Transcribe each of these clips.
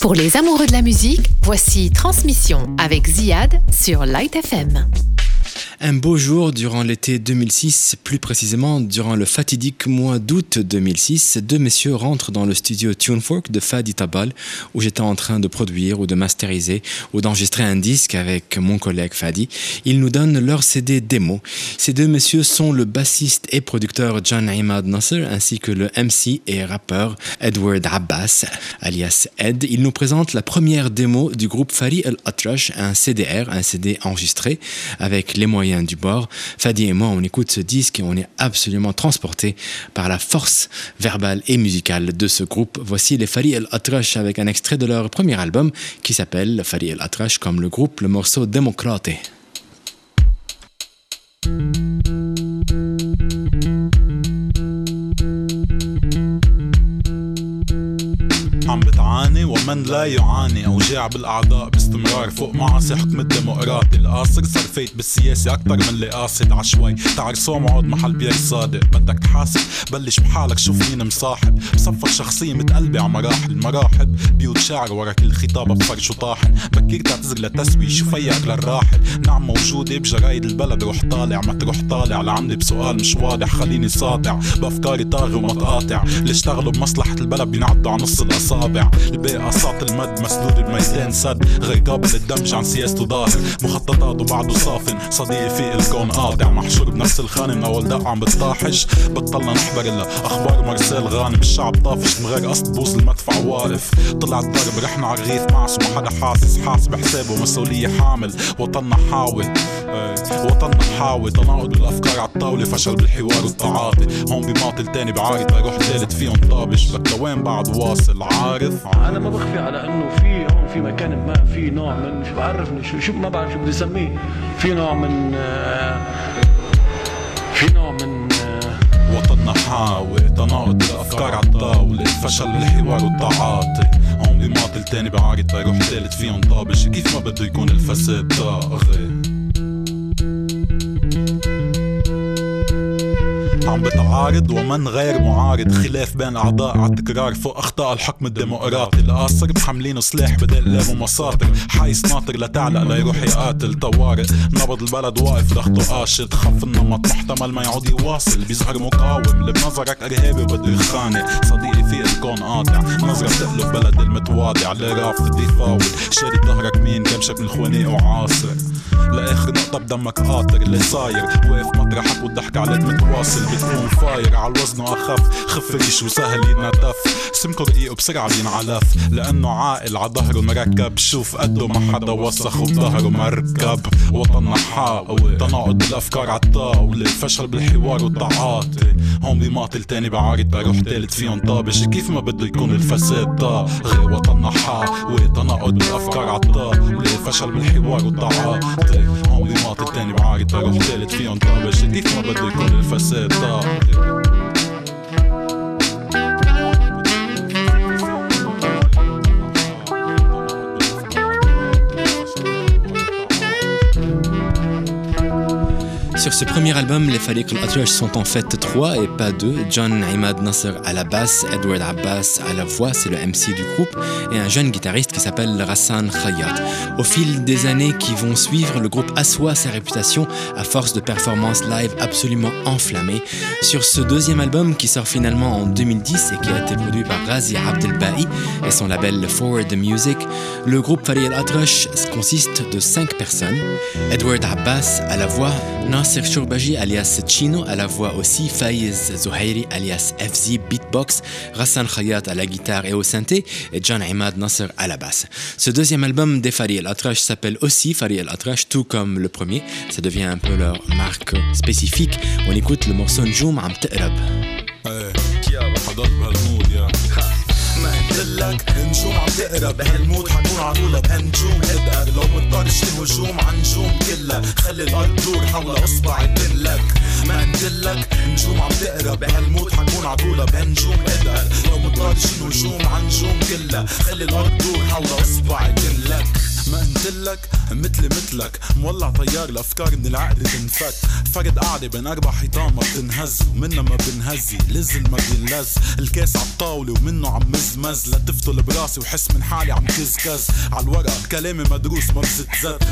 Pour les amoureux de la musique, voici Transmission avec Ziad sur Light FM. Un beau jour durant l'été 2006, plus précisément durant le fatidique mois d'août 2006, deux messieurs rentrent dans le studio Tunefork de Fadi Tabal où j'étais en train de produire ou de masteriser ou d'enregistrer un disque avec mon collègue Fadi. Ils nous donnent leur CD démo. Ces deux messieurs sont le bassiste et producteur John Imad Nasser ainsi que le MC et rappeur Edward Abbas alias Ed. Ils nous présentent la première démo du groupe Fari El Atrash, un CDR, un CD enregistré avec les moyens du bord. Fadi et moi, on écoute ce disque et on est absolument transporté par la force verbale et musicale de ce groupe. Voici les Fari El Atrash avec un extrait de leur premier album qui s'appelle Fari El Atrash comme le groupe, le morceau Démocrate. عم بتعاني ومن لا يعاني بالأعضاء باستمرار فوق معاصي حكم الديمقراطي. القاصر صار فايت بالسياسة أكتر من اللي قاصد عشوي تعرسوم عود محل بير صادق. بدك تحاسب بلش بحالك شوف مين مصاحب. بصفك شخصية متقلبة على مراحل. مراحب بيوت شعر ورا كل خطابة بفرش وطاحن. بكير تعتذر لتسوي شو فيك للراحل؟ نعم موجودة بجرايد البلد روح طالع ما تروح طالع. لعندي بسؤال مش واضح خليني ساطع بأفكاري طاغي ومتقاطع اللي اشتغلوا بمصلحة البلد بينعدوا على نص الأصابع. الباقي قصات المد مسدود بميتين سد. غير قابل الدمج عن سياسته ظاهر مخططاته بعده صافن. صديقي في الكون قاطع. محشور بنفس الخانه من أول دقه عم بتطاحش. بطلنا نحضر إلا. أخبار مرسال غانم. الشعب طافش. من غير قصد بوز المدفع واقف. طلع الضرب. رحنا على الرغيف معس وما حدا حاسس. حاسب حسابه مسؤولية حامل. وطننا حاوي. إيه، وطننا حاوي تناقض بالافكار على الطاولة. فشل بالحوار والتعاطي. هون بماطل تاني بعارض لروح ثالث فيهم طابش. لك لوين بعد واصل. عارف؟ أنا ما بخفي على إنه في هون في مكان ما في نوع من شو بعرفني شو شو ما بعرف شو بدي أسميه. في نوع من آه، في نوع من آه، وطننا حاوي تناقض الأفكار على الطاولة فشل بالحوار والتعاطي. هون بماطل تاني بعارض لروح ثالث فيهم طابش كيف ما بده يكون الفساد طاغي. عم بتعارض ومن غير معارض. خلاف بين اعضاء على التكرار فوق أخطاء الحكم الديمقراطي. القاصر محملينه سلاح بدل لابو مساطر حايس ناطر لتعلق ليروح يقاتل. طوارئ نبض البلد واقف ضغطه قاشط. خف النمط محتمل ما يعود يواصل. بيظهر مقاوم اللي بنظرك إرهابي وبده يخانق. صديقي في الكون قاطع. نظرة بتقلب بلد المتواضع. اللي رافض يفاوض. شاري ظهرك مين؟ كمشك من الخوانق وعاصر لآخر نقطة بدمك قاطر اللي صاير. واقف مطرحك والضحك عليك متواصل بتكون فاير على الوزن وأخف. خف ريش وسهل ينتف. سمكه رقيق وبسرعة بينعلف. لأنه عاقل على ظهره مركب. شوف قده ما حدا وسخ وبظهره مركب. وطننا حاوي. تناقض بالافكار عالطاولة فشل بالحوار والتعاطي. هون بماطل تاني بعارض. بروح تالت فيهم طابش. كيف ما بده يكون الفساد طاغي وطننا حاوي. تناقض بالافكار عالطاولة فشل بالحوار والتعاطي. هون بماطل تاني بعارض بروح تالت فيهم طابش كيف ما بده يكون الفساد طاغي ce premier album, les Falik Atrash sont en fait trois et pas deux. John Imad Nasser à la basse, Edward Abbas à la voix, c'est le MC du groupe, et un jeune guitariste qui s'appelle Rassan Khayat. Au fil des années qui vont suivre, le groupe assoit sa réputation à force de performances live absolument enflammées. Sur ce deuxième album qui sort finalement en 2010 et qui a été produit par Razi Abdelbahi et son label Forward Music, le groupe Fari Atrash consiste de cinq personnes. Edward Abbas à la voix, Nasser Chourbaji alias Chino à la voix aussi, Faiz Zouhairi alias FZ Beatbox, Rassan Khayat à la guitare et au synthé et John Imad Nasser à la basse. Ce deuxième album des Fari El Atrash s'appelle aussi Fari El Atrash, tout comme le premier. Ça devient un peu leur marque spécifique. On écoute le morceau Njoum Am قلتلك نجوم عم تقرب بهالمود حنكون عطولة بهالنجوم ادقر لو مضطر اشتري هجوم عن نجوم كلها خلي الأرض تدور حول اصبعي لك. ما قلتلك نجوم عم تقرب بهالمود حنكون عطولة بهالنجوم ادقر لو مضطر اشتري هجوم عن نجوم كلها خلي الأرض تدور حول اصبعي لك. ما قلتلك مثلي مثلك. مولع طيار الأفكار من العقد تنفك. فرد قاعدة بين أربع حيطان ما بتنهز. ومنها ما بنهزي لزل ما بينلز الكاس عالطاولة ومنه عم مزمز. لا تفتل براسي وحس من حالي عم كزكز عالورق كلامي مدروس ما بزت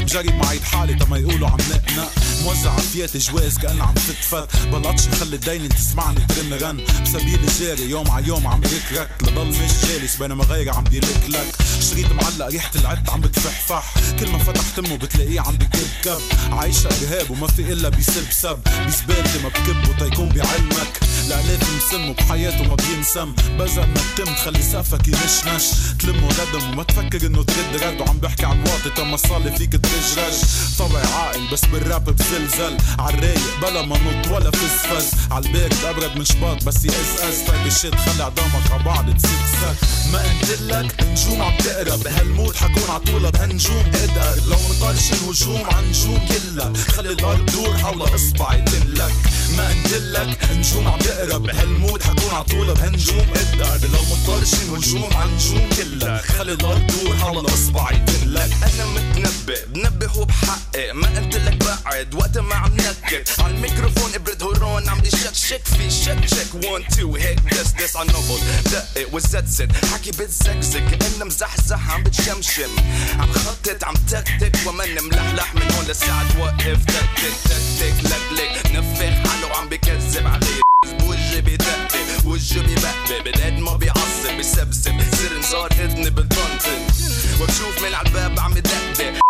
بجرب معيد حالي تما يقولوا عم نقنق. موزع عفيات جواز كأنه عم تتفت. بلطش خلي الدين تسمعني ترن رن بسبيل جاري يوم ع يوم عم رك لضل مش جالس بينما غيري عم بيلك لك شريط معلق ريحة العد عم بتفحفح كل ما فتح تمه بتلاقيه عم بكب. عايشة إرهاب وما في إلا بيسب سب بيسبالتي ما بكب وتيكون بعلمك. لآلاف مسم وبحياته ما بينسم. بزق ما تم تخلي سقفك ينشنش. تلمه ردم وما تفكر إنه ترد رد. وعم بحكي عن واطي تما صالي فيك ترجرج طبعي عاقل بس بالراب بزلزل. عالرايق بلا ما نط ولا فزفز. عالبارد ابرد من شباط بس يقزقز. طيب ال shit خلي عظامك عبعض تسكسك ما قلتلك نجوم عم تقرب بهال mood حكون عطولة بهالنجوم ادقر لو مطرش الهجوم عن نجوم كلها خلي الأرض دور حول اصبعي تنلك ما قلتلك نجوم عم تقرب. بهال mood حكون عطولة بهالنجوم ادقر لو مطرش الهجوم عن نجوم كلها خلي الأرض دور حول اصبعي تنلك أنا متنبئ بنبه وبحقق ما قلتلك بعد وقت ما عم نكت على الميكروفون ابرد هورون عم شك في شك شك. 1 2 هيك دس دس على النبض دقق وزتزت. حكي بتزكزك كأنه مزحزح عم بتشمشم. عم خطط عم تكتك ومن ملحلح من هون لساعة. توقف تك تك تك تك لك لك نفخ حاله عم بكذب علي وجهي بيدقق وجهي بيبقبق بالقد ما بيعصب بيسبسب. سر نزار اذني بالطنطن. وبشوف من عالباب عم يدقدق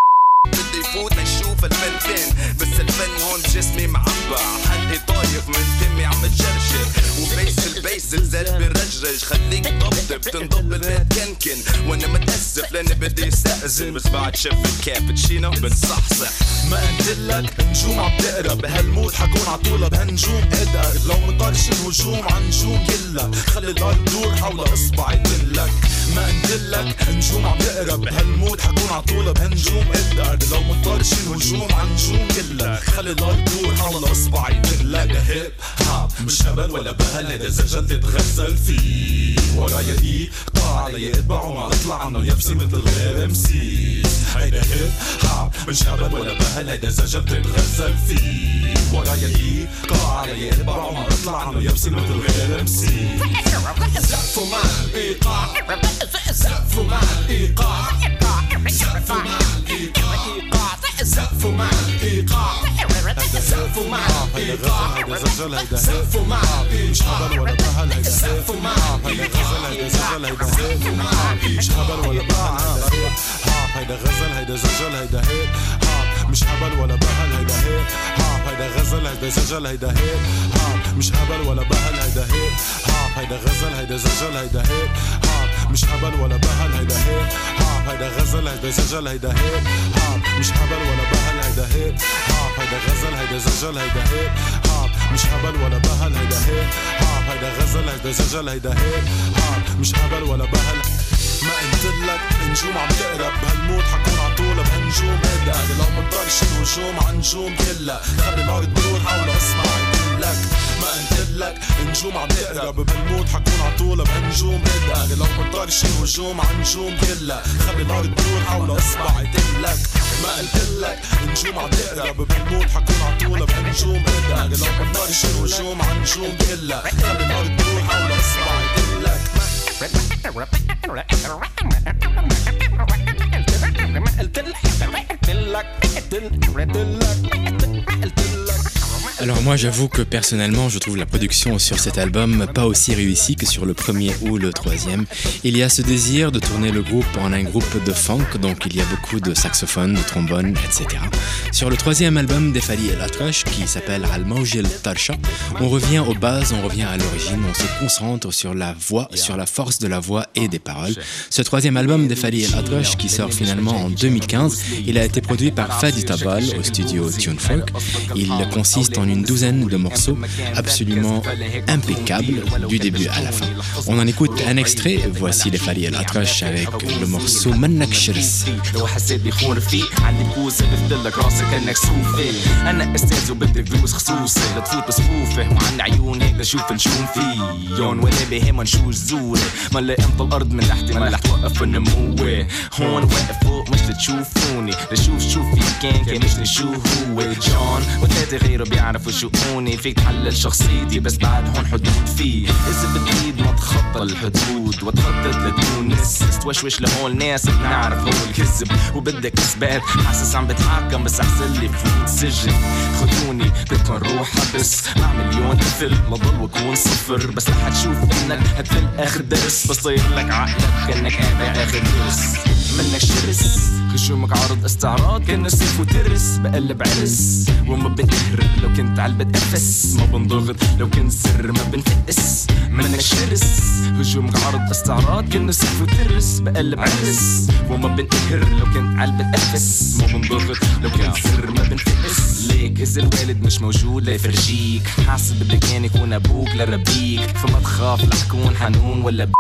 بدي يفوت ليشوف الفن فين. بس الفن هون جسمي معبع. حلقي طايف من دمي عم تشرشر وبيس ال bass زلزال برجرج خليك طبطب تنضب البيت كنكن وأنا متاسف لاني بدي استأذن. بس بعد شف الكابتشينو بتصحصح ما قلتلك نجوم عم تقرب بهال mood حكون عطولة بهالنجوم ادقر لو مطرش الهجوم عن نجوم كلها خلي الأرض دور حول اصبعي تنلك ما قلتلك نجوم عم تقرب بهالمود حكون عطولة بهالنجوم ادقر لو مطرش الهجوم عن نجوم كلها خلي الأرض دور حول اصبعي هيب هاب مش هبل ولا بهل هذا زجل تتغزل فيه. ورايا دي قطع علي اتبع وما اطلع عنه يبسي مثل غير امسي هيدا هيب هاب مش هبل ولا بهل هيدا زجل تتغزل فيه. ورايا دي قطع علي اتبع وما اطلع عنه يبسي مثل غير امسي زقفوا مع الايقاع زقفوا مع الايقاع زقفوا مع الايقاع زقفوا مع الايقاع زقفوا مع الايقاع زقفوا مع مش هبل ولا بهل هيدا زقفوا مع هيدا غزل هيدا. زجل هيدا زقفوا مع مش هبل ولا بهل هاب هيدا. غزل هيدا زجل هيدا هيب هاب مش هبل ولا بهل هيدا هيب هاب غزل هيدا زجل هيدا هيب hop مش هبل ولا بهل هيدا hip hop هيدا غزل هيدا زجل هيدا hip hop مش هبل ولا بهل هيدا hip hop هيدا غزل هيدا زجل هيدا hip hop مش هبل ولا بهل هيدا hip hop هيدا غزل هيدا زجل هيدا hip hop مش هبل ولا بهل هيدا hip hop هيدا غزل هيدا زجل هيدا hip hop مش هبل ولا بهل. ما قلتلك نجوم عم تقرب. بهال mood حكون عطولة بهالنجوم ادقر لو مطرش الهجوم عن نجوم كلها خلي الأرض دور حول اصبعي لك. ما قلتلك نجوم عم تقرب. بهالموت حكون عطولة بهالنجوم ادقر لو مطرش الهجوم عن نجوم كلها خلي الأرض دور حول اصبعي لك. ما قلتلك نجوم عم تقرب بهالموت حكون عطولة بهالنجوم ادقر لو مطرش الهجوم عن نجوم كلها. خلي الأرض دور حول اصبعي لك. Alors moi j'avoue que personnellement je trouve la production sur cet album pas aussi réussie que sur le premier ou le troisième. Il y a ce désir de tourner le groupe en un groupe de funk, donc il y a beaucoup de saxophones, de trombones, etc. Sur le troisième album d'Efali El Atrash qui s'appelle Al El Tarsha, on revient aux bases, on revient à l'origine, on se concentre sur la voix, sur la force de la voix et des paroles. Ce troisième album d'Efali El Atrash qui sort finalement en 2015, il a été produit par Fadi Tabal au studio Tune. Il consiste en en une douzaine de morceaux absolument impeccables du début à la fin. On en écoute un extrait, voici les Fali El Atrash avec le morceau Mannak Shirs. انا استاذ وبدي فلوس خصوصي لتفوت بصفوفه وعن عيون هيك لشوف نشوم فيون ولا بهم نشوش زوري ما امتى الارض من تحتي ما رح توقف النمو هون واقف فوق مش لتشوفوني لشوف شو في كان كان مش نشوف هو جون وثلاثة غيره بيعرفوا شؤوني فيك تحلل شخصيتي بس بعد هون حدود فيه. إذا بتريد ما تخطى الحدود وتخطط لتونس توشوش لهون ناس بنعرف هو الكذب وبدك إثبات. حاسس عم بتحاكم بس أحسن لي فوت سجن. خدوني بدكن روح حبس. مع مليون طفل لضل وكون صفر. بس رح تشوف إنك هتفل آخر درس. بصير لك عقلك كانك قابع آخر درس. منك شرس. هجومك عرض استعراض. كأن سيف وترس بقلب عرس. وما بنقهر لو كنت عالبد افس ما بنضغط لو كنت سر ما بنفقس. منك شرس هجومك عرض استعراض. كأن سيف وترس بقلب عرس. وما بنقهر لو كنت عالبد افس ما بنضغط لو كنت سر ما بنفقس. ليك إذا الوالد مش موجود ليفرجيك حاسس بدك كان يكون أبوك لربيك فما تخاف رح تكون حنون ولا ما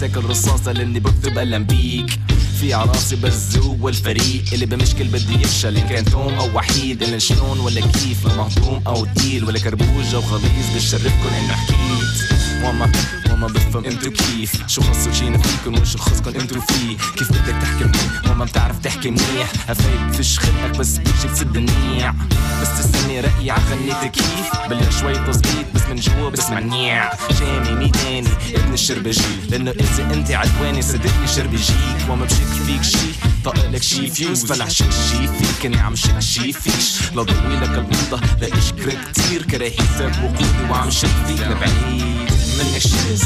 بتاكل رصاصة لأني بكتب قلم بيك في عراسي بالزوق والفريق اللي بمشكل بدي يفشل. ان كان توم أو وحيد اللي شلون ولا كيف؟ مهضوم أو تقيل ولا كربوجة وغليظ بشرفكن إنه حكيت. وما وما بفهم انتو كيف؟ شو خصو شينا فيكن وشو خصكن انتو فيه؟ كيف بدك تحكي وما بتعرف تحكي منيح. افايد فيش خلقك بس بيجي تسد النيع بس تستني رأيي عغنيت كيف بلا شوي تظبيط بس من جوا بسمع نيع شامي ميداني ابن الشربجي لأنه إذا أنت عدواني صدقني شربجيك وما بشك فيك شي. طقلك شي فيوز فلح شك شي فيك. اني عم شك شي فيش. لضوي لك الأوضة لاشكرك كتير كراهيتك وقودي وعم شك فيك لبعيد. منك شرس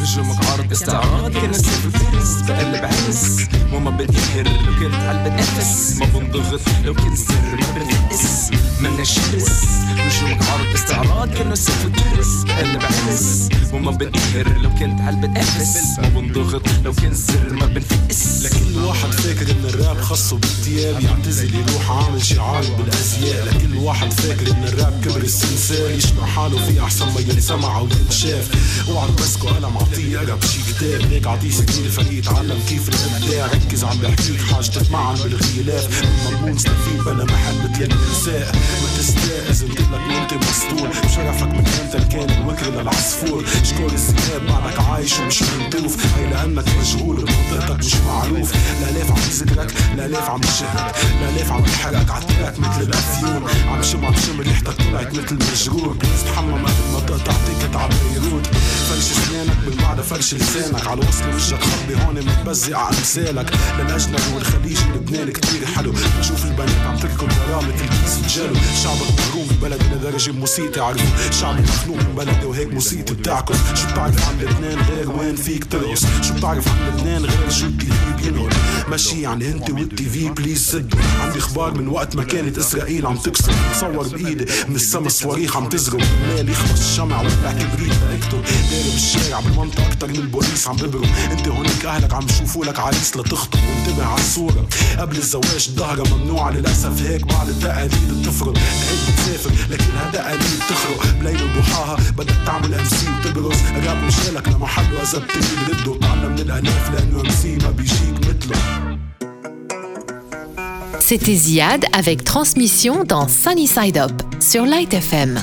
هجومك عرض استعراض كان السيف الفرس. بقلب عرس. وما بنقهر لو كنت قلب نفس. ما بنضغط. لو كنت سر ما بنفقس منك شرس هجومك عرض استعراض كان السيف الفرس. بقلب عرس. وما بنقهر لو كنت قلب نفس. ما بنضغط. لو كنت سر ما بنفقس لكل واحد فاكر إن الراب خاصه بالثياب يعتزل يروح عامل شعار بالأزياء. لكل واحد فاكر إن الراب كبر السنسال. يشبع حاله فيه أحسن ما ينسمع أو ينشاف اوعى تمسكوا قلم عطيه اقرا بشي كتاب. ليك عطيه سكين الفريق يتعلم كيف الابداع ركز عم بحكيك حاجة تتمعن بالغلاف مضمون سنفين بلا محل مثل النساء. ما تستاء قلت لك انت مسطول. بشرفك من انت كان الوكر للعصفور. شكور الذئاب بعدك عايش ومش منطوف. هي لأنك مجهول بمنطقتك مش معروف. الالاف عم يذكرك الالاف عم يشهرك الالاف عم يحرقك عال track مثل الأفيون. عم شم عم شم ريحتك طلعت مثل مجرور قبل ما تقطع تيكت على بيروت. فرش اسنانك بالمعدة فرش لسانك. على وصل وجهك خبي هون متبزق على امثالك للاجنبي والخليجي لبنان كتير حلو. بشوف البنات عم تركض الكيس وجلو شعبك مغروم ببلدي لدرجة موسيقى عرفوا شعبي مخنوق من بلدي وهيك موسيقى بتعكس. شو بتعرف عن لبنان غير وين فيك ترقص؟ شو بتعرف عن لبنان غير شو التي في بينقل؟ ماشي يعني انت والتي في بليز سد عندي أخبار من وقت ما كانت إسرائيل عم تكسر. بتصور بإيدي من السما صواريخ عم تزرق. الليل يخلص الشمع ولع كبريت لاكتر داير بالشارع بالمنطقة أكتر من البوليس عم ببرم. أنت هونيك أهلك عم يشوفوا لك عريس لتخطب وانتبه على الصورة. قبل الزواج ظهرة ممنوعة للأسف. هيك بعض التقاليد بتفرض هيك بتسافر لكنها تقاليد تخرق بليل وضحاها بدك تعمل ام سي وتبرز راب مشالك لمحله اذا بتريد رده تعلم من الالاف لانه ام سي ما بيجيك مثله C'était Ziad avec Transmission dans Sunny Side Up sur Light FM.